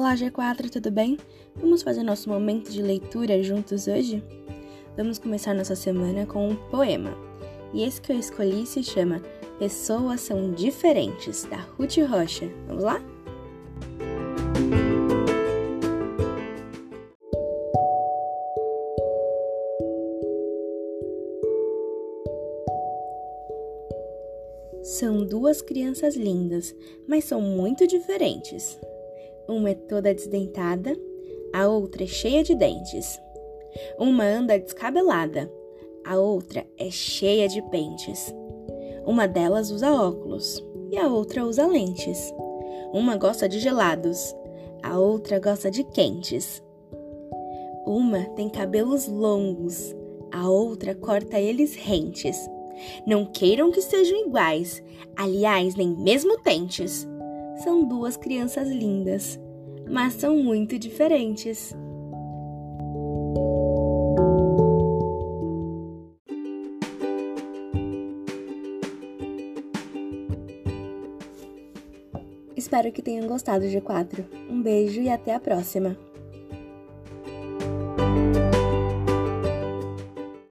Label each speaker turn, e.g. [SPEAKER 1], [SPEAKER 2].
[SPEAKER 1] Olá G4, tudo bem? Vamos fazer nosso momento de leitura juntos hoje? Vamos começar nossa semana com um poema. E esse que eu escolhi se chama Pessoas são diferentes, da Ruth Rocha. Vamos lá? São duas crianças lindas, mas são muito diferentes. Uma é toda desdentada, a outra é cheia de dentes. Uma anda descabelada, a outra é cheia de pentes. Uma delas usa óculos e a outra usa lentes. Uma gosta de gelados, a outra gosta de quentes. Uma tem cabelos longos, a outra corta eles rentes. Não queiram que sejam iguais, aliás, nem mesmo tentes. São duas crianças lindas, mas são muito diferentes. Espero que tenham gostado, G4. Um beijo e até a próxima!